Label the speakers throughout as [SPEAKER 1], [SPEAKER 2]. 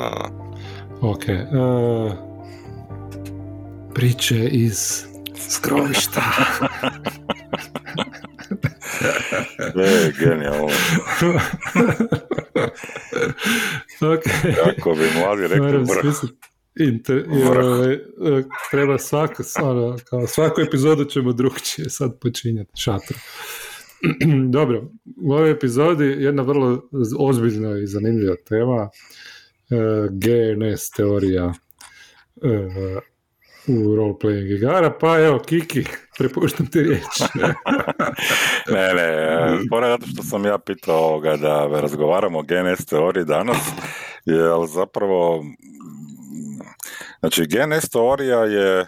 [SPEAKER 1] Da.
[SPEAKER 2] Ok. Uh, priče iz skrovišta.
[SPEAKER 1] e, genijalno.
[SPEAKER 2] ok.
[SPEAKER 1] Kako bi mladi rekli
[SPEAKER 2] Moram
[SPEAKER 1] vrh.
[SPEAKER 2] Inter, i, ovaj, e, treba svako, ono, kao svaku epizodu ćemo drugčije sad počinjati šatru. Dobro, u ovoj epizodi jedna vrlo ozbiljna i zanimljiva tema, GNS teorija e, u role-playing igara, pa evo, Kiki, prepuštam ti riječ.
[SPEAKER 1] Ne, ne, pored zato što sam ja pitao ovoga da razgovaramo o GNS teoriji danas, jer zapravo, znači GNS teorija je e,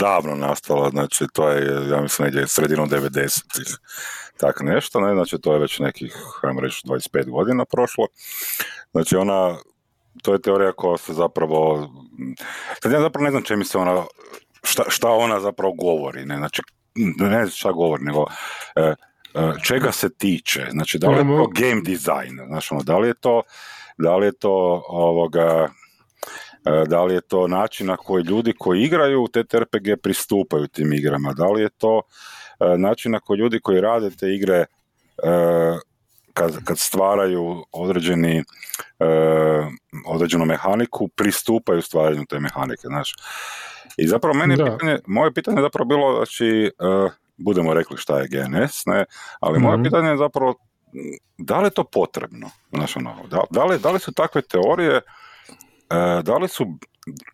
[SPEAKER 1] davno nastala, znači to je, ja mislim, negdje sredinom 90-ih, tak nešto, ne, znači to je već nekih, ajmo reći, 25 godina prošlo, znači ona, to je teorija koja se zapravo, sad ja zapravo ne znam čemu se ona, šta, šta ona zapravo govori, ne, znači, ne znam šta govori, nego e, e, čega se tiče, znači da li je to game design, znači ono, da li je to, da li je to ovoga, da li je to način na koji ljudi koji igraju u TTRPG pristupaju tim igrama, da li je to e, način na koji ljudi koji rade te igre e, kad, kad stvaraju određeni određenu mehaniku pristupaju stvaranju te mehanike, znaš. I zapravo meni je pitanje, moje pitanje je zapravo bilo, znači, budemo rekli šta je GNS, ne, ali moje
[SPEAKER 2] Mhm.
[SPEAKER 1] pitanje je zapravo da li je to potrebno, znaš, ono, da, da, li, da li su takve teorije, e, da li su,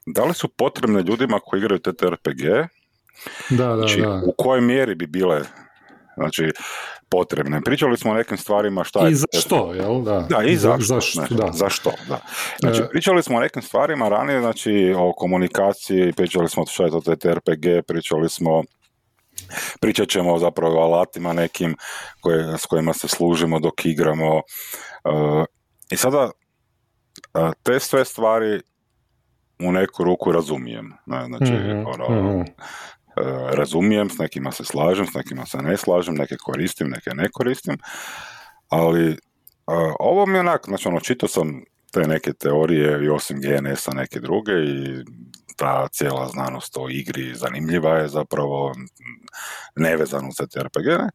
[SPEAKER 1] da li su potrebne ljudima koji igraju TTRPG,
[SPEAKER 2] da, da,
[SPEAKER 1] znači,
[SPEAKER 2] da.
[SPEAKER 1] u kojoj mjeri bi bile znači, potrebne. Pričali smo o nekim stvarima šta je...
[SPEAKER 2] I za što, jel? Da,
[SPEAKER 1] Da, i
[SPEAKER 2] Za-
[SPEAKER 1] zašto.
[SPEAKER 2] zašto,
[SPEAKER 1] znači,
[SPEAKER 2] da.
[SPEAKER 1] Zašto, da. Znači,
[SPEAKER 2] E.
[SPEAKER 1] pričali smo o nekim stvarima ranije, znači o komunikaciji, pričali smo šta je to TTRPG, pričali smo pričat ćemo zapravo o alatima nekim koje, s kojima se služimo dok igramo. E, I sada e, te sve stvari u neku ruku razumijem. Znači,
[SPEAKER 2] Mhm,
[SPEAKER 1] ono,
[SPEAKER 2] mhm.
[SPEAKER 1] e, razumijem, s nekima se slažem, s nekima se ne slažem, neke koristim, neke ne koristim, ali e, ovo mi je onak, znači ono, čitao sam te neke teorije i osim GNS-a neke druge i ta cijela znanost o igri zanimljiva je zapravo nevezano uz TRPG, ne?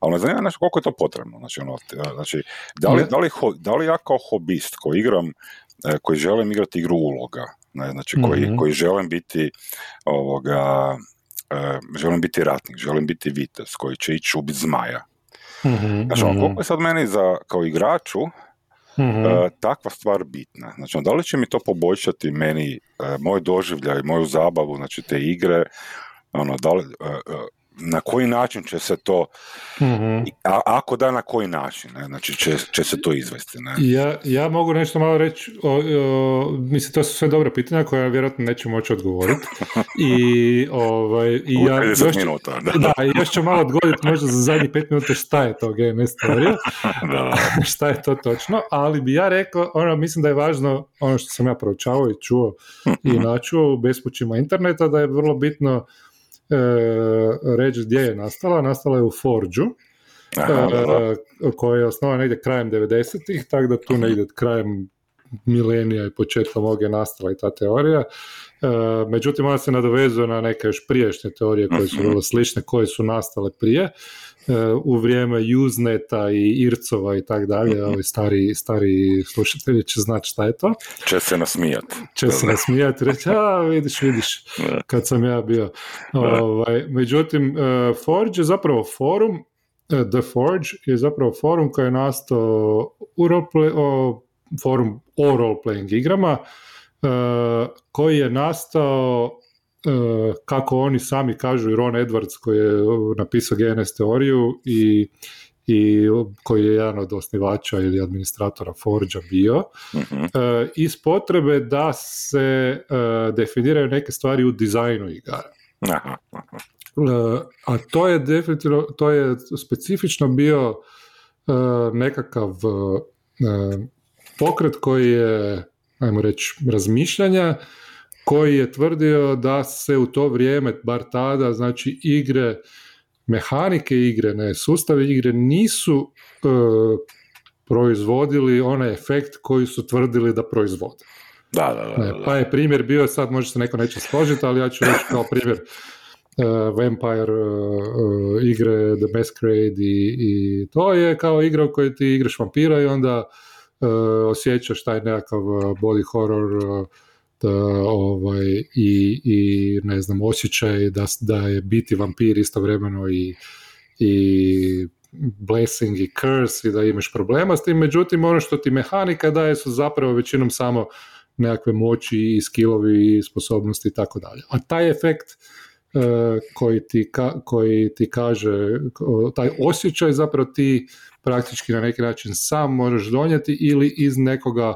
[SPEAKER 1] ali me zanima nešto koliko je to potrebno. Znači, ono, znači da, li, da, li, da li ja kao hobist koji igram, e, koji želim igrati igru uloga, ne? znači koji,
[SPEAKER 2] Mhm.
[SPEAKER 1] koji želim biti ovoga, e, želim biti ratnik, želim biti vitez koji će ići ubiti zmaja.
[SPEAKER 2] Mhm,
[SPEAKER 1] Znači, ono,
[SPEAKER 2] mhm,
[SPEAKER 1] koliko je sad meni za, kao igraču
[SPEAKER 2] mhm.
[SPEAKER 1] e, takva stvar bitna. Znači, da li će mi to poboljšati meni e, moj doživljaj, moju zabavu, znači te igre, ono, da li, e, na koji način će se to,
[SPEAKER 2] Mhm.
[SPEAKER 1] a, ako da, na koji način, ne? znači će, će se to izvesti. Ne?
[SPEAKER 2] Ja, ja mogu nešto malo reći, o, o, mislim, to su sve dobra pitanja koja ja vjerojatno neću moći odgovoriti. I, ovaj, i ja,
[SPEAKER 1] 30
[SPEAKER 2] još,
[SPEAKER 1] minuta, da.
[SPEAKER 2] da, još ću malo odgoditi možda za zadnjih pet minuta šta je to GMS teorija,
[SPEAKER 1] da.
[SPEAKER 2] šta je to točno, ali bi ja rekao, ono, mislim da je važno, ono što sam ja proučavao i čuo i načuo u bespućima interneta, da je vrlo bitno reći gdje je nastala. Nastala je u Forđu, e, koji je osnovan negdje krajem 90-ih, tako da tu negdje krajem milenija i početkom ovog je nastala i ta teorija. E, međutim, ona se nadovezuje na neke još priješnje teorije koje su
[SPEAKER 1] Mhm.
[SPEAKER 2] vrlo slične, koje su nastale prije, e, u vrijeme Useneta i Ircova i tak dalje,
[SPEAKER 1] Mhm.
[SPEAKER 2] ovi stari, stari slušatelji će znati šta je to.
[SPEAKER 1] Će se nasmijat.
[SPEAKER 2] Će se nasmijati i reći, a vidiš, vidiš, kad sam ja bio. Ovaj, međutim, e, Forge je zapravo forum, e, The Forge je zapravo forum koji je nastao u roleplay, o, forum o role-playing igrama, e, koji je nastao e, kako oni sami kažu i Ron Edwards koji je napisao GNS teoriju i i koji je jedan od osnivača ili administratora Forge bio,
[SPEAKER 1] Mhm.
[SPEAKER 2] e, iz potrebe da se e, definiraju neke stvari u dizajnu igara.
[SPEAKER 1] Aha.
[SPEAKER 2] E, a to je definitivno, to je specifično bio e, nekakav e, pokret koji je, ajmo reći, razmišljanja, koji je tvrdio da se u to vrijeme, bar tada, znači igre, mehanike igre, ne, sustavi igre nisu e, proizvodili onaj efekt koji su tvrdili da proizvode.
[SPEAKER 1] Da, da, da,
[SPEAKER 2] Pa je primjer bio, sad možda se neko neće složiti, ali ja ću reći kao primjer uh, Vampire uh, igre The Masquerade i, i to je kao igra u kojoj ti igraš vampira i onda uh, osjećaš taj nekakav body horror da, ovaj, i, i ne znam, osjećaj da, da je biti vampir istovremeno i, i blessing i curse i da imaš problema s tim, međutim ono što ti mehanika daje su zapravo većinom samo nekakve moći i skillovi i sposobnosti i tako dalje. A taj efekt uh, koji, ti koji ti kaže, taj osjećaj zapravo ti praktički na neki način sam možeš donijeti ili iz nekoga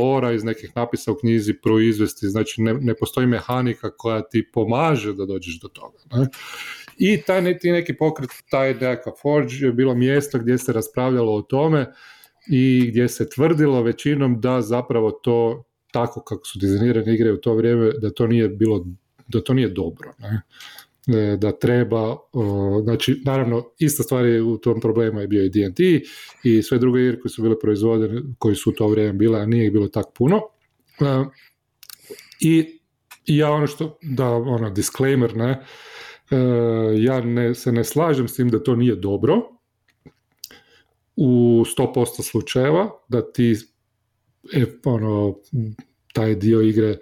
[SPEAKER 2] lora, iz nekih napisa u knjizi proizvesti, znači ne, ne postoji mehanika koja ti pomaže da dođeš do toga. Ne? I taj ti neki pokret, taj nekakav Forge je bilo mjesto gdje se raspravljalo o tome i gdje se tvrdilo većinom da zapravo to tako kako su dizajnirane igre u to vrijeme da to nije bilo da to nije dobro ne? E, da treba znači naravno ista stvar je u tom problemu je bio i D&D i sve druge igre koje su bile proizvodene koji su u to vrijeme bile a nije bilo tako puno. E, i, ja ono što da ono disclaimer ne e, ja ne, se ne slažem s tim da to nije dobro u 100% slučajeva da ti ono, taj dio igre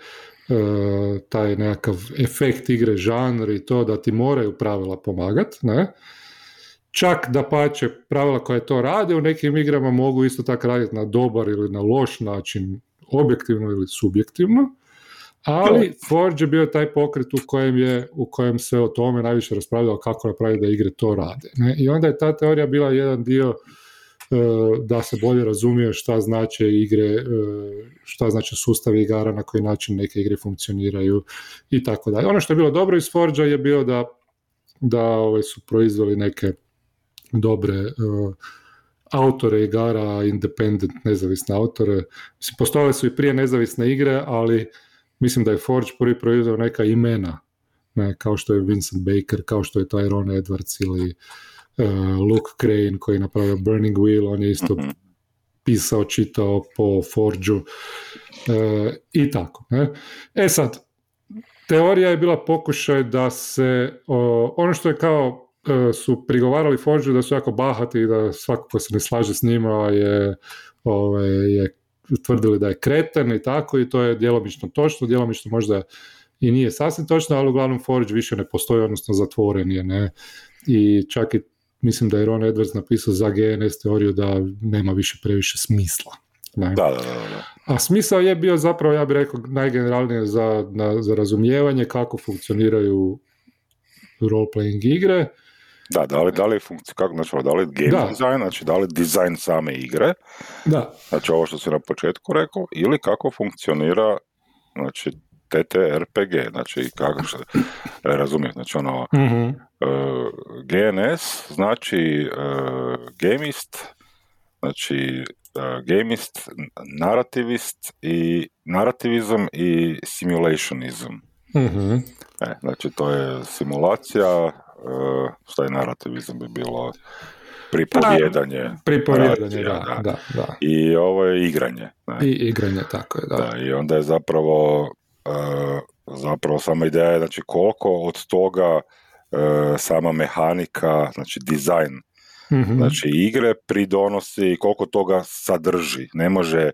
[SPEAKER 2] taj nekakav efekt igre, žanr i to da ti moraju pravila pomagat, ne? Čak da pače pravila koje to rade u nekim igrama mogu isto tako raditi na dobar ili na loš način, objektivno ili subjektivno, ali Forge je bio taj pokret u kojem, je, u kojem se o tome najviše raspravljalo kako napraviti da igre to rade. Ne? I onda je ta teorija bila jedan dio E, da se bolje razumije šta znače igre, e, šta znači sustav igara, na koji način neke igre funkcioniraju i tako dalje. Ono što je bilo dobro iz Forge je bilo da, da ovaj, su proizveli neke dobre uh, autore igara, independent, nezavisne autore. Mislim, postojale su i prije nezavisne igre, ali mislim da je Forge prvi proizveo neka imena, ne, kao što je Vincent Baker, kao što je Tyrone Edwards ili Luke Crane koji je napravio Burning Wheel, on je isto mm pisao, čitao po Forđu uh, i tako. Ne? E sad, teorija je bila pokušaj da se, ono što je kao uh, su prigovarali Forđu da su jako bahati i da svako ko se ne slaže s njima je, ovaj, je tvrdili da je kreten i tako i to je djelomično točno, djelomično možda i nije sasvim točno, ali uglavnom Forge više ne postoji, odnosno zatvoren je, ne? I čak i mislim da je Ron Edwards napisao za GNS teoriju da nema više previše smisla.
[SPEAKER 1] Da, da, da,
[SPEAKER 2] A smisao je bio zapravo, ja bih rekao, najgeneralnije za, na, za razumijevanje kako funkcioniraju role-playing igre.
[SPEAKER 1] Da, da li, da li funkci, kako znači, da li game da. design, znači da li dizajn same igre,
[SPEAKER 2] da.
[SPEAKER 1] znači ovo što si na početku rekao, ili kako funkcionira znači TTRPG, znači kako se razumije, znači ono mm-hmm. uh, GNS znači uh, gamist, znači uh, gamist, narativist i narativizam i simulationizm.
[SPEAKER 2] Mm-hmm.
[SPEAKER 1] E, znači to je simulacija, uh, šta je narativizam bi bilo pripovjedanje.
[SPEAKER 2] Pripovjedanje, da, da, da,
[SPEAKER 1] I ovo je igranje.
[SPEAKER 2] Ne? I igranje, tako je, da.
[SPEAKER 1] da. I onda je zapravo E, zapravo sama ideja je znači koliko od toga e, sama mehanika, znači dizajn mm znači igre pridonosi koliko toga sadrži. Ne može,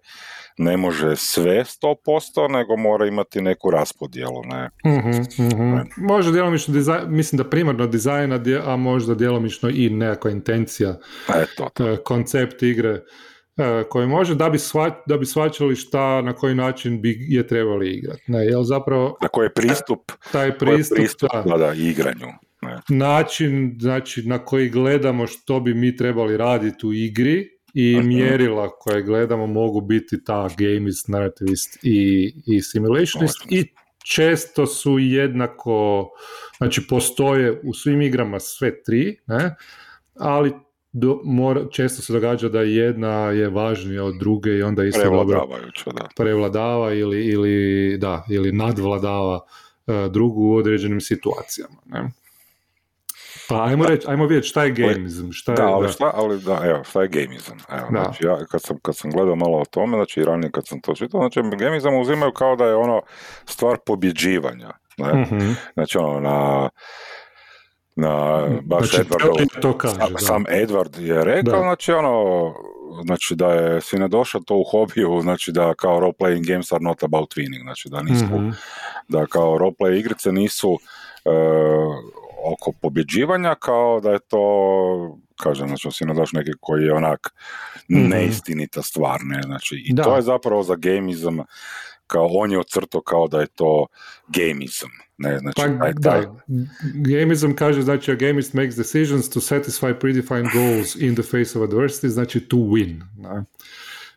[SPEAKER 1] ne može sve 100%, nego mora imati neku raspodjelu. Ne?
[SPEAKER 2] mm Može djelomično dizajn, mislim da primarno dizajna, a možda djelomično i nekakva intencija,
[SPEAKER 1] Eto,
[SPEAKER 2] e, koncept igre E, koji može da bi, sva, da bi svačali šta, na koji način bi je trebali igrati. Ne, jel zapravo...
[SPEAKER 1] Na koji je pristup,
[SPEAKER 2] taj pristup,
[SPEAKER 1] pristup da, da, igranju. Ne.
[SPEAKER 2] Način znači, na koji gledamo što bi mi trebali raditi u igri i mjerila koje gledamo mogu biti ta gamist, narrativist i, i simulationist i često su jednako, znači postoje u svim igrama sve tri, ne? ali do, mora, često se događa da jedna je važnija od druge i onda isto dobro
[SPEAKER 1] da.
[SPEAKER 2] prevladava ili, ili, da, ili nadvladava uh, drugu u određenim situacijama. Ne? Pa ajmo reći, ajmo vidjeti šta je gamizam, šta je,
[SPEAKER 1] da, ali šta, ali da, evo, šta je gamizam? Evo,
[SPEAKER 2] Da.
[SPEAKER 1] znači, ja kad sam, kad sam gledao malo o tome, znači i ranije kad sam to čitao, znači gamizam uzimaju kao da je ono stvar pobjeđivanja, ne?
[SPEAKER 2] Mhm.
[SPEAKER 1] Znači ono, na, na baš
[SPEAKER 2] Znači, teorija to kaže,
[SPEAKER 1] sam,
[SPEAKER 2] da.
[SPEAKER 1] sam Edward je rekao,
[SPEAKER 2] Da.
[SPEAKER 1] znači ono, znači da je si ne došao to u hobiju, znači da kao role playing games are not about winning, znači da nisu,
[SPEAKER 2] Mhm.
[SPEAKER 1] da kao role play igrice nisu e, oko pobjeđivanja, kao da je to, kažem, znači si ne došao neki koji je onak
[SPEAKER 2] Mhm.
[SPEAKER 1] neistinita stvar, ne, znači i
[SPEAKER 2] Da.
[SPEAKER 1] to je zapravo za gamizam, kao on je ocrto kao da je to gamizam, ne, znači
[SPEAKER 2] Pa
[SPEAKER 1] taj, taj,
[SPEAKER 2] da, kaže znači a gamist makes decisions to satisfy predefined goals in the face of adversity, znači to win. Ne?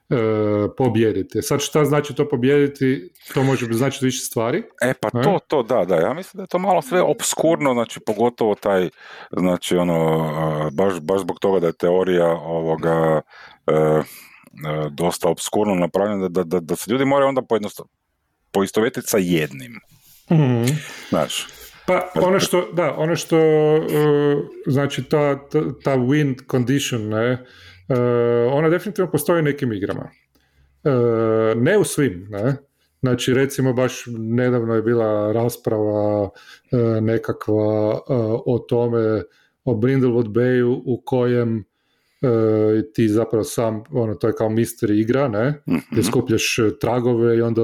[SPEAKER 2] E, pobijediti. Sad šta znači to pobijediti, to može značiti više stvari.
[SPEAKER 1] E pa to, to, da, da, ja mislim da je to malo sve obskurno, znači pogotovo taj, znači ono, baš, baš zbog toga da je teorija ovoga e, e, dosta obskurno napravljena, da, da, da se ljudi moraju onda pojednostav, poistovjetiti sa jednim, znaš.
[SPEAKER 2] Pa ono što, da, ono što, e, znači ta, ta, ta win condition, ne, e, ona definitivno postoji u nekim igrama. E, ne u svim, ne. Znači, recimo, baš nedavno je bila rasprava e, nekakva e, o tome, o Brindlewood Bayu u kojem e, ti zapravo sam, ono, to je kao mystery igra, ne, gdje
[SPEAKER 1] Mhm.
[SPEAKER 2] skupljaš e, tragove i onda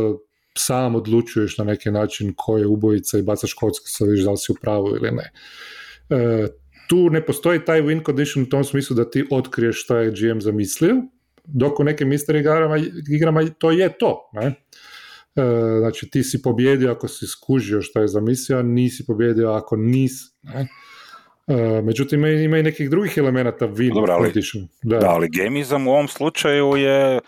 [SPEAKER 2] sam odlučuješ na neki način ko je ubojica i bacaš kocku sad vidiš da li si u pravu ili ne. E, tu ne postoji taj win condition u tom smislu da ti otkriješ šta je GM zamislio, dok u nekim mystery igrama, igrama to je to. Ne? E, znači ti si pobjedio ako si skužio šta je zamislio, a nisi pobjedio ako nisi. Ne? E, međutim, ima, i nekih drugih elemenata win
[SPEAKER 1] Dobro, ali-
[SPEAKER 2] condition. Da.
[SPEAKER 1] Da, ali gamizam u ovom slučaju je,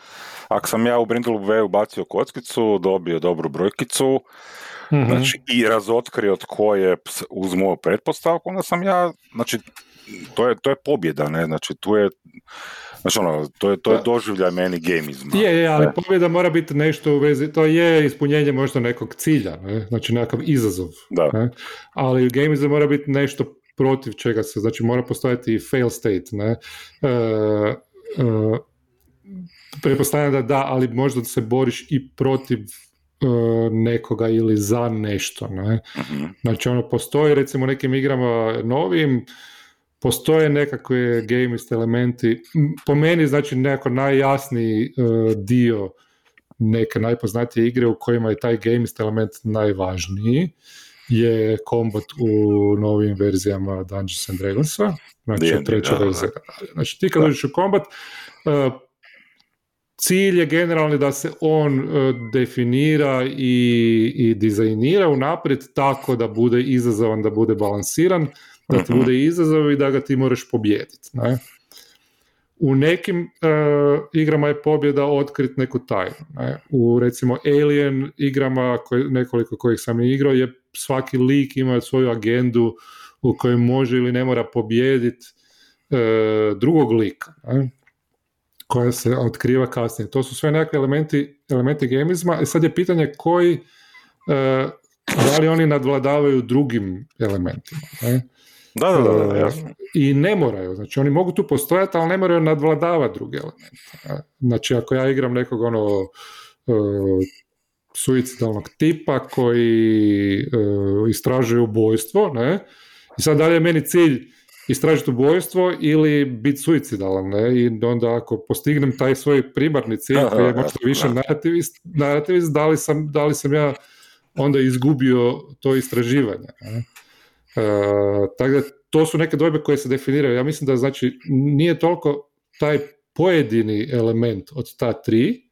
[SPEAKER 1] ako sam ja u Brindle Bayu bacio kockicu, dobio dobru brojkicu,
[SPEAKER 2] Mhm.
[SPEAKER 1] znači i razotkrio tko je uz moju pretpostavku, onda sam ja, znači, to je, to je pobjeda, ne, znači tu je, znači ono, to je, to je doživljaj meni gamizma.
[SPEAKER 2] Je, je, ali
[SPEAKER 1] Ne.
[SPEAKER 2] pobjeda mora biti nešto u vezi, to je ispunjenje možda nekog cilja, ne? znači nekakav izazov,
[SPEAKER 1] Da.
[SPEAKER 2] ne? ali gamizam mora biti nešto protiv čega se, znači mora postojati i fail state, ne? E, e, pretpostavljam da da, ali možda se boriš i protiv e, nekoga ili za nešto, ne?
[SPEAKER 1] Mhm.
[SPEAKER 2] Znači ono, postoji recimo nekim igrama novim, postoje nekakve gamist elementi, po meni znači nekako najjasniji e, dio neke najpoznatije igre u kojima je taj gamist element najvažniji je kombat u novim verzijama Dungeons and Dragonsa, znači treća
[SPEAKER 1] da.
[SPEAKER 2] verzija. Znači ti kad uđeš u kombat, e, cilj je generalni da se on e, definira i, i dizajnira unaprijed tako da bude izazovan, da bude balansiran, da ti
[SPEAKER 1] Mhm.
[SPEAKER 2] bude izazov i da ga ti moraš pobijediti. Ne? U nekim e, igrama je pobjeda otkrit neku tajnu. Ne? U recimo Alien igrama, koje, nekoliko kojih sam igrao, je svaki lik ima svoju agendu u kojoj može ili ne mora pobijediti e, drugog lika. Ne? Koja se otkriva kasnije. To su sve nekakvi elementi, elementi gamizma. I sad je pitanje koji, e, da li oni nadvladavaju drugim elementima. Ne?
[SPEAKER 1] Da, da, da, da,
[SPEAKER 2] E,
[SPEAKER 1] jasno.
[SPEAKER 2] I ne moraju. Znači oni mogu tu postojati, ali ne moraju nadvladavati druge elemente. Znači ako ja igram nekog ono e, suicidalnog tipa koji e, istražuje ubojstvo, ne? I sad da li je meni cilj istražiti ubojstvo ili biti suicidalan, ne? I onda ako postignem taj svoj primarni cilj koji je
[SPEAKER 1] da,
[SPEAKER 2] možda više narativist, narativist da, li sam, da li sam ja onda izgubio to istraživanje. Ne? E, tako da to su neke dojbe koje se definiraju. Ja mislim da znači nije toliko taj pojedini element od ta tri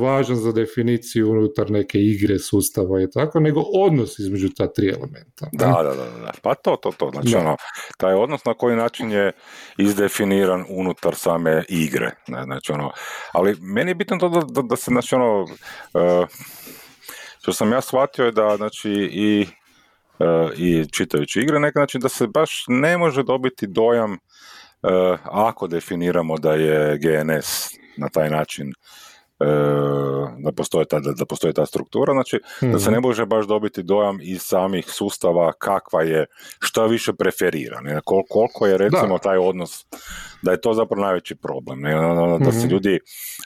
[SPEAKER 2] važan za definiciju unutar neke igre, sustava i tako, nego odnos između ta tri elementa.
[SPEAKER 1] Da, da, da, da. Pa to, to, to. Znači,
[SPEAKER 2] Da.
[SPEAKER 1] ono, taj odnos na koji način je izdefiniran unutar same igre. Znači, ono, ali meni je bitno to da, da, da se, znači, ono, e, što sam ja shvatio je da, znači, i, e, i čitajući igre, neka, znači, da se baš ne može dobiti dojam e, ako definiramo da je GNS na taj način da postoje ta, da postoji ta struktura, znači da se ne mhm. može baš dobiti dojam iz samih sustava kakva je, što više preferira, ne? koliko je recimo taj odnos, da je to zapravo najveći problem, ne? da se mhm. ljudi,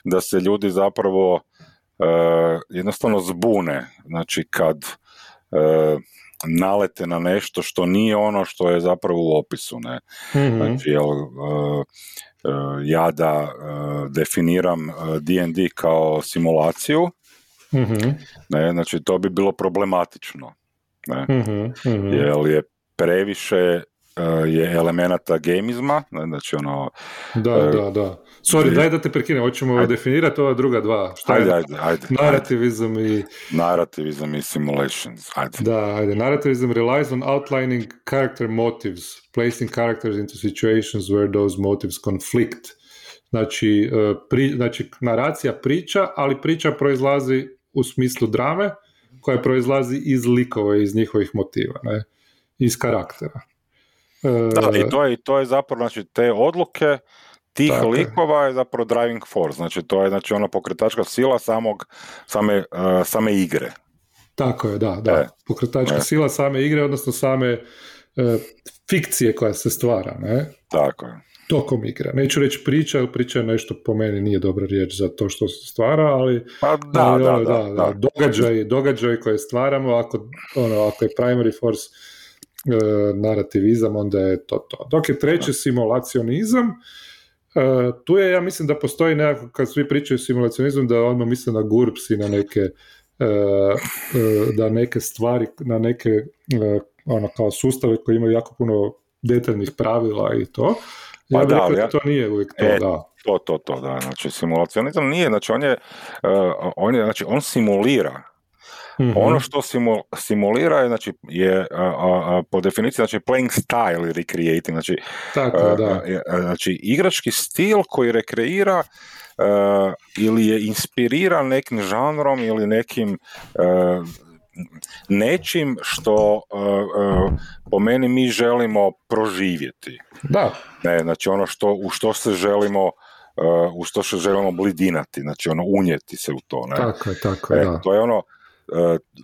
[SPEAKER 1] da se ljudi zapravo uh, jednostavno zbune, znači kad uh, nalete na nešto što nije ono što je zapravo u opisu, ne? mm Znači, jel, uh, ja da definiram D&D kao simulaciju, mm ne, znači to bi bilo problematično, ne? mm jer je previše je elemenata gamizma, znači ono...
[SPEAKER 2] Da, da, da. Sorry, daj da te prekinem, hoćemo ajde. definirati ova druga dva.
[SPEAKER 1] Šta ajde, je? ajde, ajde.
[SPEAKER 2] Narativizam
[SPEAKER 1] ajde.
[SPEAKER 2] i...
[SPEAKER 1] Narativizam i simulations, ajde.
[SPEAKER 2] Da, ajde. Narativizam relies on outlining character motives, placing characters into situations where those motives conflict. Znači, e, pri, znači, naracija priča, ali priča proizlazi u smislu drame, koja proizlazi iz likova, iz njihovih motiva, ne? iz karaktera.
[SPEAKER 1] Da, i e, to je, to je zapravo, znači, te odluke tih Tako likova je zapravo driving force, znači to je znači ona pokretačka sila samog, same, uh, same igre.
[SPEAKER 2] Tako je, da, da. E, pokretačka e. sila same igre, odnosno same uh, fikcije koja se stvara, ne?
[SPEAKER 1] Tako je.
[SPEAKER 2] Tokom igre. Neću reći priča, jer priča je nešto po meni nije dobra riječ za to što se stvara, ali,
[SPEAKER 1] pa, da, ali, da, ono, da, da, da,
[SPEAKER 2] događaj, događaj koje stvaramo, ako, ono, ako je primary force narativizam, onda je to to. Dok je treći simulacionizam, Uh, tu je, ja mislim da postoji nekako, kad svi pričaju o simulacionizmu, da odmah misle na GURPS i na neke, uh, da neke stvari, na neke ono, kao sustave koji imaju jako puno detaljnih pravila i to. Ja pa da, ja, to nije uvijek to, e, da.
[SPEAKER 1] To, to, to, da. Znači, simulacionizam nije, znači, on je, on je, znači, on simulira mm Ono što simulira je, znači, je po definiciji znači playing style ili recreating, znači,
[SPEAKER 2] Tako, da.
[SPEAKER 1] znači igrački stil koji rekreira ili je inspiriran nekim žanrom ili nekim nečim što po meni mi želimo proživjeti.
[SPEAKER 2] Da.
[SPEAKER 1] Ne, znači ono što, u što se želimo u što se želimo blidinati, znači ono unijeti se u to. Ne?
[SPEAKER 2] Tako je, tako je, e, da.
[SPEAKER 1] To je ono, E,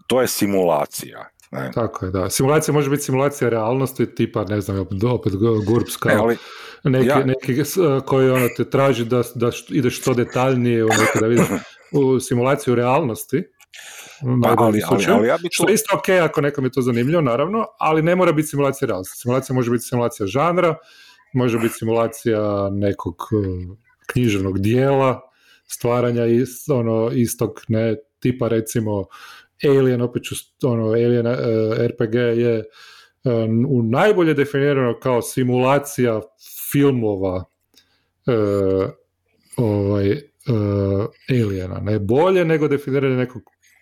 [SPEAKER 1] to je simulacija. Ne?
[SPEAKER 2] Tako je, da. Simulacija može biti simulacija realnosti, tipa, ne znam, opet GURPS kao ali, neki, ja. neki koji ono te traži da, da ideš što detaljnije u neke, da vidiš u simulaciju realnosti.
[SPEAKER 1] Pa, ali, ali, ali, ja bi
[SPEAKER 2] Što je isto ok ako nekom je to zanimljivo, naravno, ali ne mora biti simulacija realnosti. Simulacija može biti simulacija žanra, može biti simulacija nekog e, književnog dijela, stvaranja ist, ono, istog ne, tipa recimo Alien, opet ću, ono, Alien uh, e, RPG je uh, u najbolje definirano kao simulacija filmova uh, ovaj, uh, Aliena, ne bolje nego definiranje nekog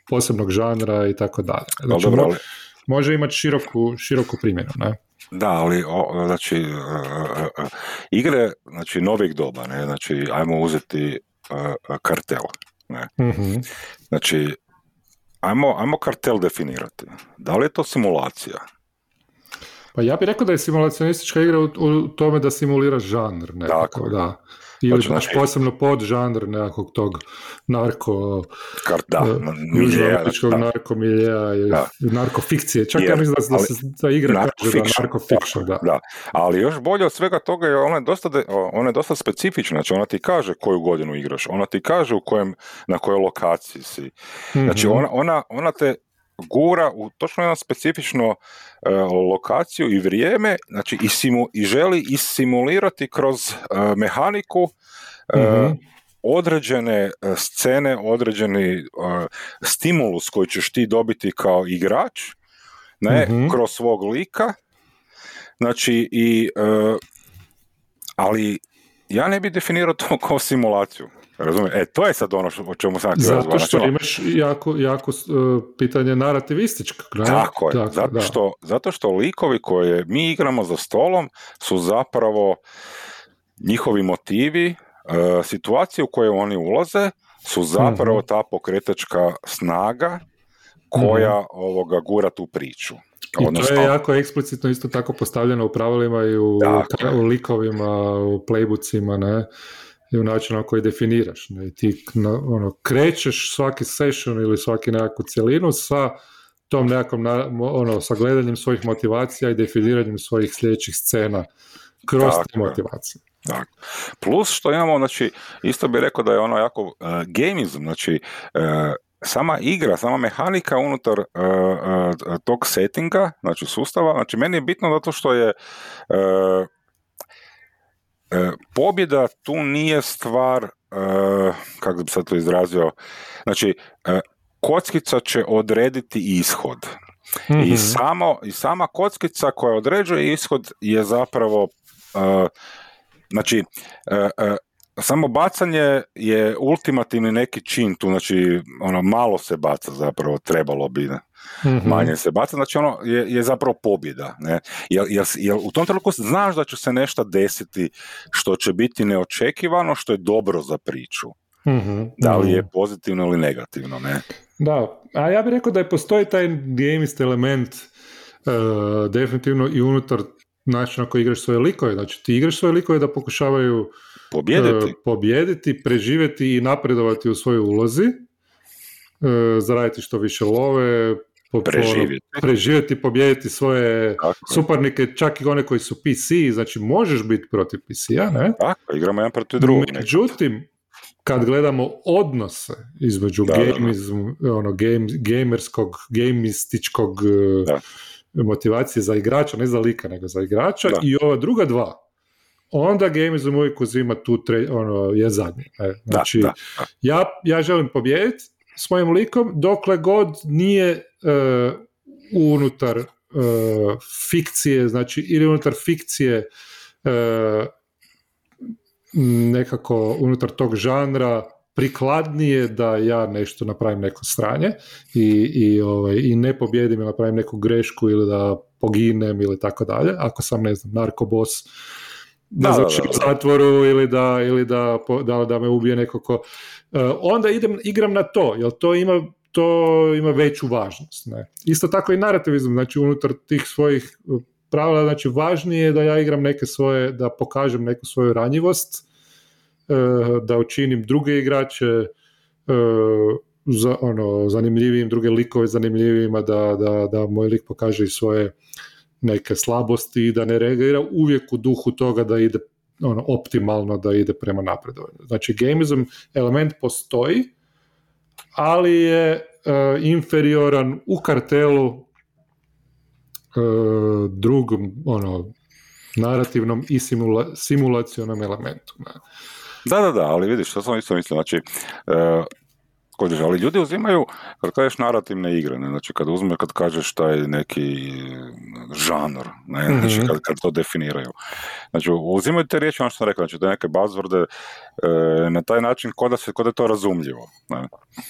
[SPEAKER 2] posebnog žanra i tako dalje. Znači, dobro, ali... može imati široku, široku primjenu, ne?
[SPEAKER 1] Da, ali o, znači igre znači novih doba, ne, znači ajmo uzeti kartel, ne. Mm-hmm. Znači, ajmo, ajmo kartel definirati. Da li je to simulacija?
[SPEAKER 2] Pa ja bih rekao da je simulacionistička igra u, u tome da simulira žanr nekako, da. Ili znači, baš posebno pod žanr nekakvog tog narko...
[SPEAKER 1] Da, uh, miljeja.
[SPEAKER 2] Da. narko miljeja ili da. narko fikcije. Čak Jer, ja mislim da, da se ta igra kaže da narko fiction, da.
[SPEAKER 1] da. Ali još bolje od svega toga je ona je dosta, de, ona je dosta specifična. Znači ona ti kaže koju godinu igraš. Ona ti kaže u kojem, na kojoj lokaciji si. Znači mhm. ona, ona, ona te gura u točno jednu specifičnu uh, lokaciju i vrijeme, znači i, simu, i želi isimulirati kroz uh, mehaniku uh, određene scene, određeni stimulus koji ćeš ti dobiti kao igrač, ne, mm kroz svog lika, znači i ali ja ne bih definirao to kao simulaciju. Razumije? E, to je sad ono o čemu sam
[SPEAKER 2] Zato što znači, imaš jako, jako uh, pitanje narativističkog.
[SPEAKER 1] Ne? Tako je, Tako, zato, što, zato što likovi koje mi igramo za stolom su zapravo njihovi motivi, uh, situacije u koje oni ulaze su zapravo mhm. ta pokretačka snaga koja mm ovoga gura tu priču.
[SPEAKER 2] I Odnosno, to je jako eksplicitno isto tako postavljeno u pravilima i u, u likovima, u playboocima, ne? I u načinu na koji definiraš. Ne? Ti ono, krećeš svaki session ili svaki nekakvu cjelinu sa tom nekakvom, ono, sa gledanjem svojih motivacija i definiranjem svojih sljedećih scena kroz te motivacije.
[SPEAKER 1] Tak. Plus što imamo, znači, isto bih rekao da je ono jako uh, gamizm, znači, uh, sama igra, sama mehanika unutar uh, uh, tog settinga, znači sustava, znači meni je bitno zato što je uh, pobjeda tu nije stvar, kako bi sad to izrazio, znači kockica će odrediti ishod. I, mhm. samo, I sama kockica koja određuje ishod je zapravo znači samo bacanje je ultimativni neki čin tu, znači ono malo se baca zapravo, trebalo bi, mm manje se baca, znači ono je, je zapravo pobjeda, ne, jer, jer, jer, u tom trenutku znaš da će se nešto desiti što će biti neočekivano, što je dobro za priču. mm Da li je mhm. pozitivno ili negativno, ne?
[SPEAKER 2] Da, a ja bih rekao da je postoji taj gamist element uh, definitivno i unutar načina na koji igraš svoje likove. Znači ti igraš svoje likove da pokušavaju.
[SPEAKER 1] E,
[SPEAKER 2] pobijediti, preživjeti i napredovati u svojoj ulozi, e, zaraditi što više love,
[SPEAKER 1] preživjeti.
[SPEAKER 2] preživjeti, pobijediti svoje Tako. suparnike, čak i one koji su PC, znači možeš biti protiv PC-a, ne?
[SPEAKER 1] Tako, igramo jedan protiv drugog.
[SPEAKER 2] Međutim, kad gledamo odnose između da, ono, game, gamerskog, gamističkog da. Motivacije za igrača, ne za lika, nego za igrača, i ova druga dva, onda Gamezom uvijek uzima tu tre, ono, je zadnji. E, znači, da, da, Ja, ja želim pobijediti s mojim likom dokle god nije uh, unutar uh, fikcije, znači ili unutar fikcije uh, nekako unutar tog žanra prikladnije da ja nešto napravim neko stranje i, i, ovaj, i ne pobjedim ili napravim neku grešku ili da poginem ili tako dalje, ako sam ne znam narkobos da, da u zatvoru ili da, ili da, da, da me ubije neko ko... E, onda idem, igram na to, jer to ima to ima veću važnost. Ne? Isto tako i narativizam, znači unutar tih svojih pravila, znači važnije je da ja igram neke svoje, da pokažem neku svoju ranjivost, e, da učinim druge igrače e, za, ono, zanimljivijim, druge likove zanimljivijima, da, da, da moj lik pokaže svoje neke slabosti i da ne reagira uvijek u duhu toga da ide ono, optimalno da ide prema napredovanju. Znači, gamizm element postoji, ali je uh, inferioran u kartelu uh, drugom, ono, narativnom i simula, simulacionom elementu.
[SPEAKER 1] Da, da, da, ali vidiš, što sam isto mislio, znači, uh, ali ljudi uzimaju, kad kažeš narativne igre, ne? znači kad uzme, kad kažeš taj neki žanr, ne? Mhm. Znači kad, kad, to definiraju. Znači uzimaju te riječi, ono što sam rekao, znači te neke bazvrde e, na taj način kod da, se, kod je to razumljivo. Ne?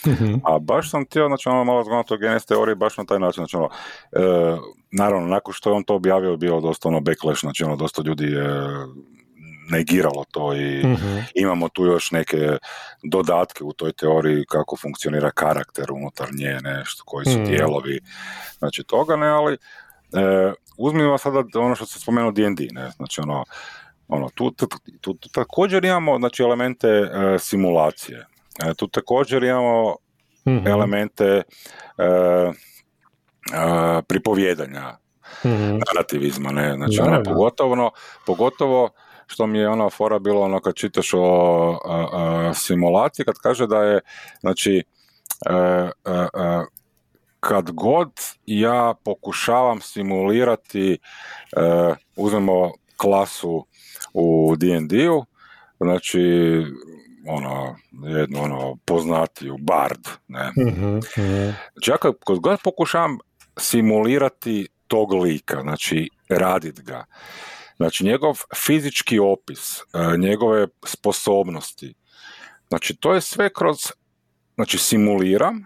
[SPEAKER 1] Mhm. A baš sam htio, znači ono malo zgodno o genes teoriji, baš na taj način, znači ono, e, naravno, nakon što je on to objavio, bio dosta ono backlash, znači ono, dosta ljudi je negiralo to i mhm. imamo tu još neke dodatke u toj teoriji kako funkcionira karakter unutar nje, nešto, koji su mm dijelovi znači toga, ne, ali e, uzmimo sada ono što se spomenuo D&D, ne, znači ono, ono tu, tu, tu, također imamo znači elemente e, simulacije, e, tu također imamo mm elemente e, e, pripovjedanja, mm narativizma, ne, znači ono, pogotovo, pogotovo što mi je ona fora bilo ono kad čitaš o simulaciji, kad kaže da je, znači, e, e, e, kad god ja pokušavam simulirati, uzmemo klasu u D&D-u, znači, ono, jednu ono, poznatiju, bard, ne. mm Znači, ja kad, kad god pokušavam simulirati tog lika, znači, radit ga, Znači njegov fizički opis, e, njegove sposobnosti, znači to je sve kroz, znači simuliram,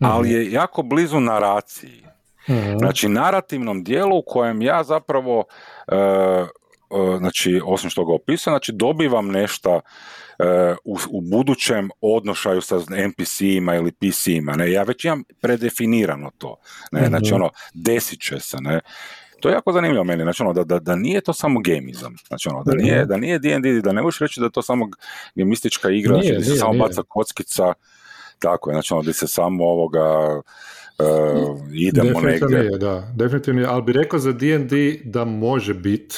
[SPEAKER 1] ali mhm. je jako blizu naraciji. Mhm. Znači narativnom dijelu u kojem ja zapravo, e, e, znači osim što ga opisam, znači dobivam nešto u, u budućem odnošaju sa NPC-ima ili PC-ima. Ne? Ja već imam predefinirano to. Ne? Znači mhm. ono, desit će se. Ne? To je jako zanimljivo meni, znači ono, da, da, da nije to samo gamizam, znači ono, da nije, da nije D&D, da ne možeš reći da je to samo gamistička igra, nije, znači, da se samo nije. baca kockica, tako je, znači ono, gdje se samo ovoga, uh, idemo definitivno negdje.
[SPEAKER 2] Nije, da, definitivno ali bi rekao za D&D da može biti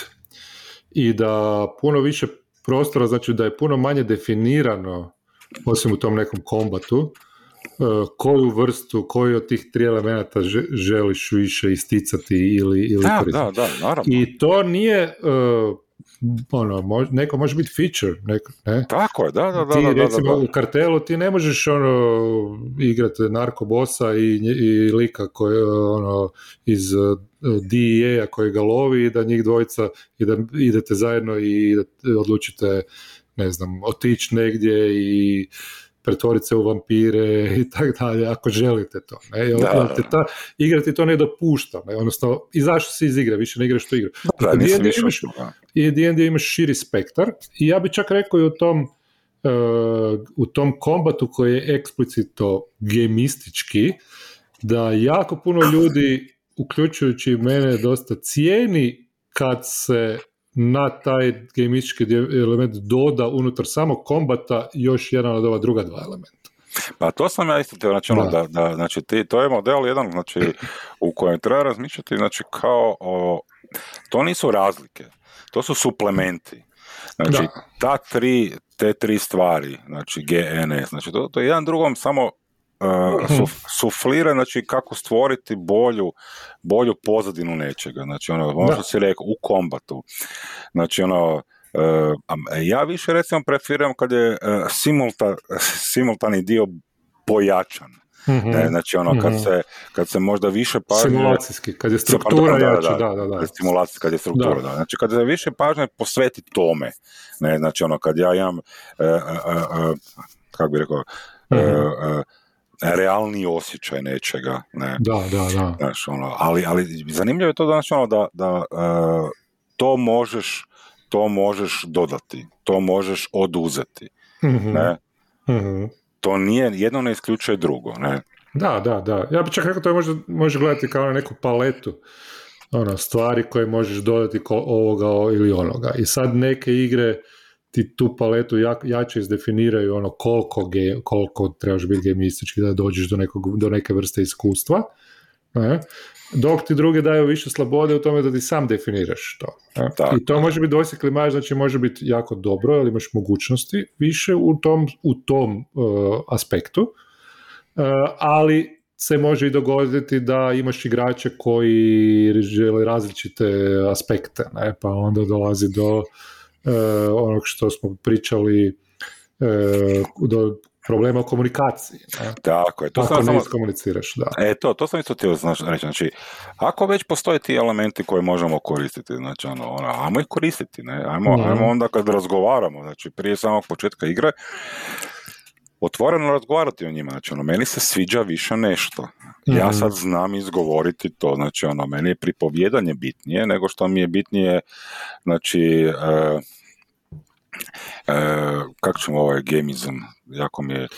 [SPEAKER 2] i da puno više prostora, znači da je puno manje definirano, osim u tom nekom kombatu, koju vrstu, koji od tih tri elemenata želiš više isticati ili, ili
[SPEAKER 1] da, da, da, naravno.
[SPEAKER 2] I to nije uh, ono, neko može biti feature, neko, ne?
[SPEAKER 1] Tako je, da, da, da.
[SPEAKER 2] Ti,
[SPEAKER 1] da,
[SPEAKER 2] recimo,
[SPEAKER 1] da, da.
[SPEAKER 2] u kartelu ti ne možeš ono, igrati narkobosa i, i lika koji, ono, iz uh, DEA-a koji ga lovi i da njih dvojica i da idete zajedno i odlučite, ne znam, otići negdje i pretvoriti se u vampire i tako dalje, ako želite to. Ne? Jel, da. ta, igra ti to ne dopušta, ne? odnosno izašao si iz igre, više ne igraš tu igru.
[SPEAKER 1] Da,
[SPEAKER 2] D&D imaš, I D&D imaš širi spektar i ja bi čak rekao i u tom uh, u tom kombatu koji je eksplicito gemistički, da jako puno ljudi, uključujući mene, dosta cijeni kad se na taj gamistički element doda unutar samog kombata još jedan od ova druga dva elementa.
[SPEAKER 1] Pa to sam ja isto teo, znači, ono, da. da, znači ti, to je model jedan, znači, u kojem treba razmišljati, znači, kao o, to nisu razlike, to su suplementi. Znači, da. ta tri, te tri stvari, znači GNS, znači, to, to je jedan drugom samo uh, suflira, znači kako stvoriti bolju, bolju pozadinu nečega, znači ono, ono što si rekao, u kombatu, znači ono, uh, ja više recimo preferiram kad je uh, simulta, simultani dio pojačan, Mm-hmm. Ne, znači ono kad, mm-hmm. se, kad se možda više pažnje...
[SPEAKER 2] Simulacijski, kad je struktura da, jača, da, da, da.
[SPEAKER 1] Simulacijski, kad je struktura, da. Znači kad se više pažnje posveti tome, ne, znači ono kad ja imam, uh, uh, kako bi rekao, mm-hmm realni osjećaj nečega. Ne?
[SPEAKER 2] Da, da, da.
[SPEAKER 1] Znaš, ono, ali, ali zanimljivo je to znači, ono, da, da uh, to možeš to možeš dodati, to možeš oduzeti. Mm-hmm. Ne? Mm-hmm. To nije, jedno ne isključuje drugo. Ne?
[SPEAKER 2] Da, da, da. Ja bih čak rekao to možda, može gledati kao na neku paletu ono, stvari koje možeš dodati ko ovoga ili onoga. I sad neke igre ti tu paletu jak, jače izdefiniraju ono koliko, ge, koliko trebaš biti gemistički da dođeš do, nekog, do neke vrste iskustva. Ne? Dok ti druge daju više slobode u tome da ti sam definiraš to. I to može biti dvosjekli mač, znači može biti jako dobro, ali imaš mogućnosti više u tom, u tom uh, aspektu, uh, ali se može i dogoditi da imaš igrače koji žele različite aspekte, ne? pa onda dolazi do uh, onog što smo pričali uh, do problema u komunikaciji. Ne?
[SPEAKER 1] Tako je.
[SPEAKER 2] To ako ne komuniciraš, da.
[SPEAKER 1] E, to, to sam isto htio znači, reći. Znači, ako već postoje ti elementi koje možemo koristiti, znači, ono, ono ajmo ih koristiti, ne? Ajmo, mm. ajmo onda kad razgovaramo, znači, prije samog početka igre, otvoreno razgovarati o njima. Znači, ono, meni se sviđa više nešto. Ja mhm. sad znam izgovoriti to, znači, ono, meni je pripovjedanje bitnije nego što mi je bitnije, znači, uh, uh, kako ćemo ovaj gamizam, jako mi je... E,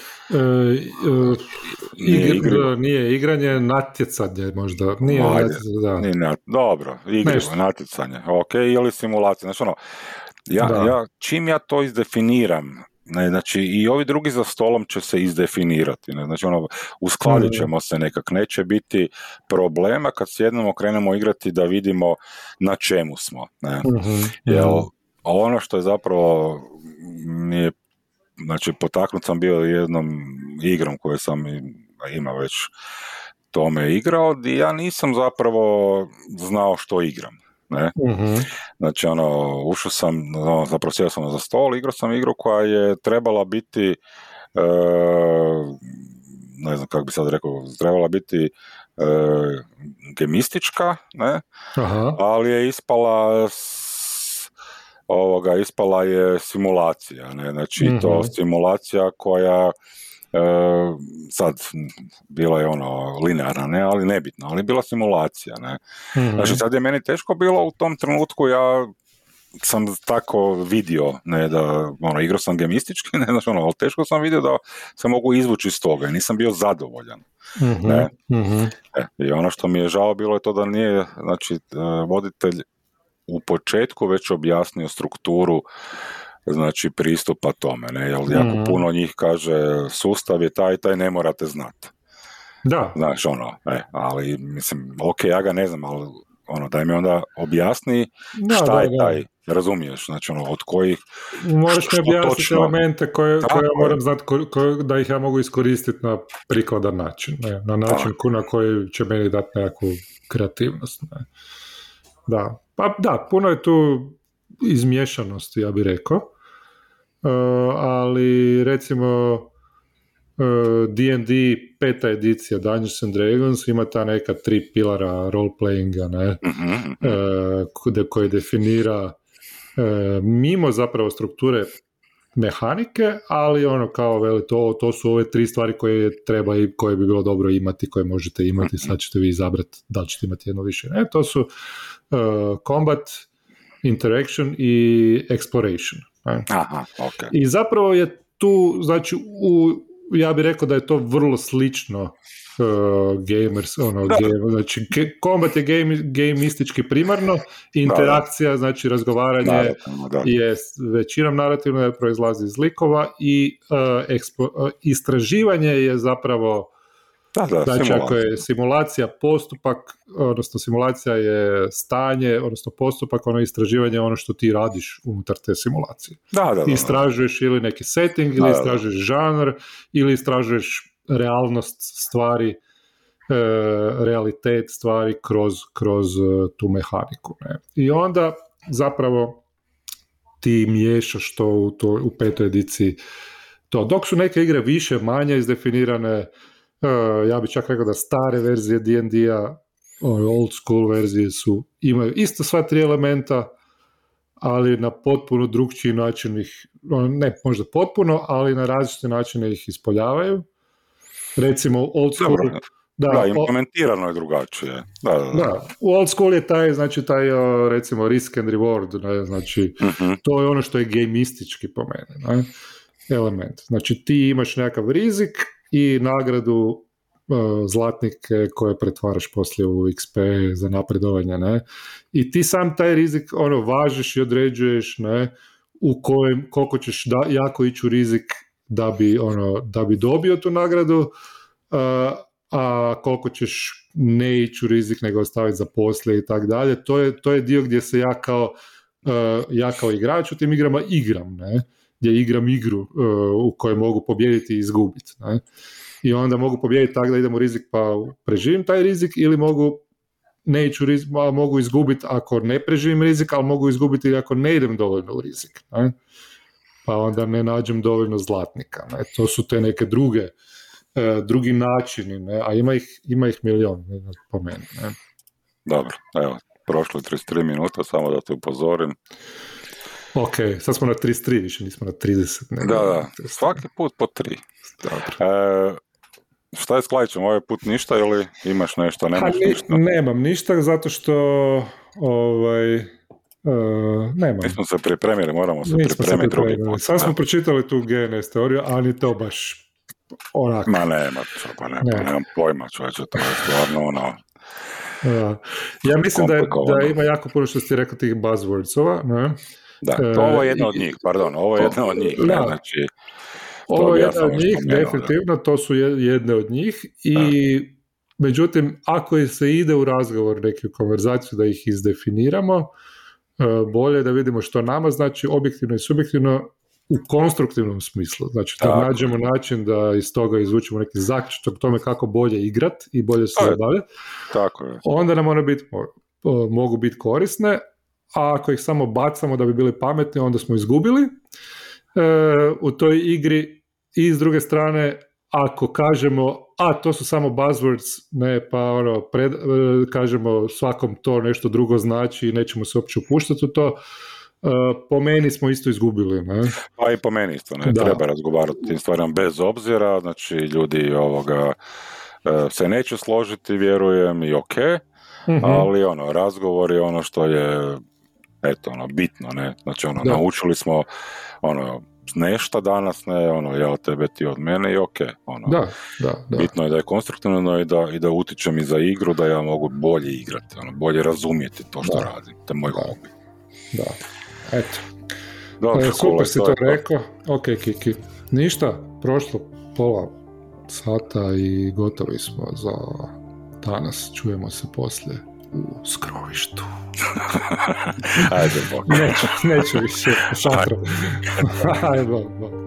[SPEAKER 2] nije, igr, nije igranje, natjecanje možda. Nije, Ajde, da.
[SPEAKER 1] Nije, dobro, igrivo, natjecanje, ok, ili simulacija, znači ono, ja, ja, čim ja to izdefiniram, ne, znači i ovi drugi za stolom će se izdefinirati. Ne, znači ono, uskladit mhm. ćemo se nekak. Neće biti problema kad sjednemo, krenemo igrati da vidimo na čemu smo. Ne. uh Jel, ono što je zapravo nije, znači potaknut sam bio jednom igrom koju sam imao već tome igrao, gdje ja nisam zapravo znao što igram. Ne? uh Znači, ono, ušao sam, ono, zapravo sjeo sam za stol, igrao sam igru koja je trebala biti, e, ne znam kako bi sad rekao, trebala biti e, gemistička, ne? Aha. ali je ispala ovoga, ispala je simulacija, ne? znači uh to simulacija koja sad, bila je ono linearna, ne, ali nebitno, ali bila simulacija, ne. mm Znači sad je meni teško bilo u tom trenutku, ja sam tako vidio, ne da, ono, igrao sam gemistički, ne znaš, ono, ali teško sam vidio da se mogu izvući iz toga i nisam bio zadovoljan.
[SPEAKER 2] Mhm,
[SPEAKER 1] Ne?
[SPEAKER 2] mhm.
[SPEAKER 1] E, I ono što mi je žao bilo je to da nije, znači, e, voditelj u početku već objasnio strukturu znači pristupa tome, ne, jer jako
[SPEAKER 2] Mhm.
[SPEAKER 1] puno njih kaže sustav je taj taj ne morate znati.
[SPEAKER 2] Da,
[SPEAKER 1] Znaš, ono, e, ali mislim, ok, ja ga ne znam, ali ono, daj mi onda objasni
[SPEAKER 2] Da,
[SPEAKER 1] šta
[SPEAKER 2] da,
[SPEAKER 1] je
[SPEAKER 2] da.
[SPEAKER 1] taj, razumiješ, znači ono, od kojih,
[SPEAKER 2] Moraš mi objasniti
[SPEAKER 1] točno?
[SPEAKER 2] elemente koje, koje ja moram znati ko- ko- da ih ja mogu iskoristiti na prikladan način. Ne? Na način ko- na koji će meni dati nekakvu kreativnost. Ne? Da. Pa da, puno je tu izmješanosti, ja bih rekao. E, ali recimo e, D&D peta edicija Dungeons and Dragons ima ta neka tri pilara roleplayinga, ne?
[SPEAKER 1] mhm, mhm,
[SPEAKER 2] e, kode- koji definira e, mimo zapravo strukture mehanike, ali ono kao veli to, to su ove tri stvari koje treba i koje bi bilo dobro imati, koje možete imati, sad ćete vi izabrati da li ćete imati jedno više. Ne, to su e, combat, interaction i exploration.
[SPEAKER 1] Aha, ok,
[SPEAKER 2] I zapravo je tu, znači, u, ja bih rekao da je to vrlo slično uh, gamers, ono,
[SPEAKER 1] Da.
[SPEAKER 2] game, znači, combat je game, gameistički primarno, interakcija, znači, razgovaranje
[SPEAKER 1] naravno, da,
[SPEAKER 2] je s- većinom narativno proizlazi iz likova i uh, ekspo- uh, istraživanje je zapravo
[SPEAKER 1] da, da,
[SPEAKER 2] Znači,
[SPEAKER 1] simulacija.
[SPEAKER 2] ako je simulacija postupak, odnosno simulacija je stanje, odnosno postupak, ono istraživanje je ono što ti radiš unutar te simulacije.
[SPEAKER 1] da, da, da, da.
[SPEAKER 2] Istražuješ ili neki setting, ili
[SPEAKER 1] da, da.
[SPEAKER 2] istražuješ žanr, ili istražuješ realnost stvari, e, realitet stvari kroz, kroz e, tu mehaniku. Ne? I onda zapravo ti miješaš to u, to u petoj ediciji to. Dok su neke igre više, manje izdefinirane, e, ja bih čak rekao da stare verzije D&D-a, old school verzije su, imaju isto sva tri elementa, ali na potpuno drugčiji način ih, ono, ne možda potpuno, ali na različite načine ih ispoljavaju. Recimo old school,
[SPEAKER 1] Dobro,
[SPEAKER 2] da,
[SPEAKER 1] da, implementirano je drugačije. Da, da, da.
[SPEAKER 2] da, u old school je taj, znači taj recimo risk and reward, ne, znači
[SPEAKER 1] Mhm,
[SPEAKER 2] to je ono što je gamistički po mene, ne? element. Znači ti imaš nekakav rizik i nagradu e, zlatnike koje pretvaraš poslije u XP za napredovanje, ne? I ti sam taj rizik ono važiš i određuješ, ne? U kojem, koliko ćeš da, jako ići u rizik da bi, ono, da bi dobio tu nagradu, a, a koliko ćeš ne ići u rizik nego ostaviti za poslije i tak dalje. To je, to je dio gdje se ja kao, e, ja kao igrač u tim igrama igram, ne? Gdje igram igru e, u kojoj mogu pobijediti i izgubiti. Ne? I onda mogu pobijediti tako da idem u rizik pa preživim taj rizik ili mogu ne rizik, mogu izgubiti ako ne preživim rizik, ali mogu izgubiti ako ne idem dovoljno u rizik. Ne? Pa onda ne nađem dovoljno zlatnika. Ne? To su te neke druge, e, drugi načini, ne? a ima ih, ima ih milion po meni. Ne?
[SPEAKER 1] Dobro, evo, prošlo je 33 minuta, samo da te upozorim.
[SPEAKER 2] Ok, sad smo na 33, više nismo na 30. nego
[SPEAKER 1] Da, da,
[SPEAKER 2] 33.
[SPEAKER 1] svaki put po tri.
[SPEAKER 2] Dobro.
[SPEAKER 1] E, šta je s Klajićem, ovaj put ništa ili imaš nešto,
[SPEAKER 2] A
[SPEAKER 1] nemaš
[SPEAKER 2] ni-
[SPEAKER 1] ništa?
[SPEAKER 2] nemam ništa zato što ovaj, uh, nemam.
[SPEAKER 1] Nismo se pripremili, moramo se
[SPEAKER 2] Nismo se
[SPEAKER 1] pripremiti drugi
[SPEAKER 2] pripremili.
[SPEAKER 1] put.
[SPEAKER 2] Sad smo pročitali tu GNS teoriju, ali to baš onak.
[SPEAKER 1] Ma nema, čo, pa ne, pa
[SPEAKER 2] Ne.
[SPEAKER 1] nemam pojma, čovječe, to je stvarno ono.
[SPEAKER 2] Ja mislim da, je, da ima jako puno što ti rekao tih buzzwordsova. Ne?
[SPEAKER 1] Da,
[SPEAKER 2] E,
[SPEAKER 1] to ovo je jedna od njih, pardon, ovo je jedna od njih,
[SPEAKER 2] Da.
[SPEAKER 1] znači,
[SPEAKER 2] Ovo je jedna
[SPEAKER 1] samo
[SPEAKER 2] od njih,
[SPEAKER 1] da.
[SPEAKER 2] definitivno, to su je- jedne od njih i međutim, ako se ide u razgovor, neku konverzaciju da ih izdefiniramo, e, bolje je da vidimo što nama znači objektivno i subjektivno u konstruktivnom smislu. Znači, da
[SPEAKER 1] Tako.
[SPEAKER 2] nađemo način da iz toga izvučemo neki zaključak o tome kako bolje igrat i bolje se zabavljati,
[SPEAKER 1] tako je.
[SPEAKER 2] onda nam one biti, mo- mogu biti korisne, a ako ih samo bacamo da bi bili pametni, onda smo izgubili e, u toj igri i s druge strane, ako kažemo, a to su samo buzzwords, ne, pa ono, pred, e, kažemo svakom to nešto drugo znači i nećemo se uopće upuštati u to, e, po meni smo isto izgubili, ne?
[SPEAKER 1] Pa i po meni isto, ne,
[SPEAKER 2] Da.
[SPEAKER 1] treba razgovarati tim stvarima bez obzira, znači ljudi ovoga e, se neće složiti, vjerujem, i ok,
[SPEAKER 2] Mhm.
[SPEAKER 1] ali ono, razgovor je ono što je eto, ono, bitno, ne, znači, ono, naučili smo, ono, nešto danas, ne, ono, ja od tebe, ti od mene i ok, ono,
[SPEAKER 2] da, da, da.
[SPEAKER 1] bitno je da je konstruktivno i da, i da utičem i za igru, da ja mogu bolje igrati, ono, bolje razumjeti to što radim, to je moj hobi.
[SPEAKER 2] Da, eto. Dobro, e, super si to, rekao, ok, Kiki, ništa, prošlo pola sata i gotovi smo za danas, čujemo se poslije u skrovištu.
[SPEAKER 1] Ajde, bok.
[SPEAKER 2] neću, neću više, šatro. Ajde, bok, bok.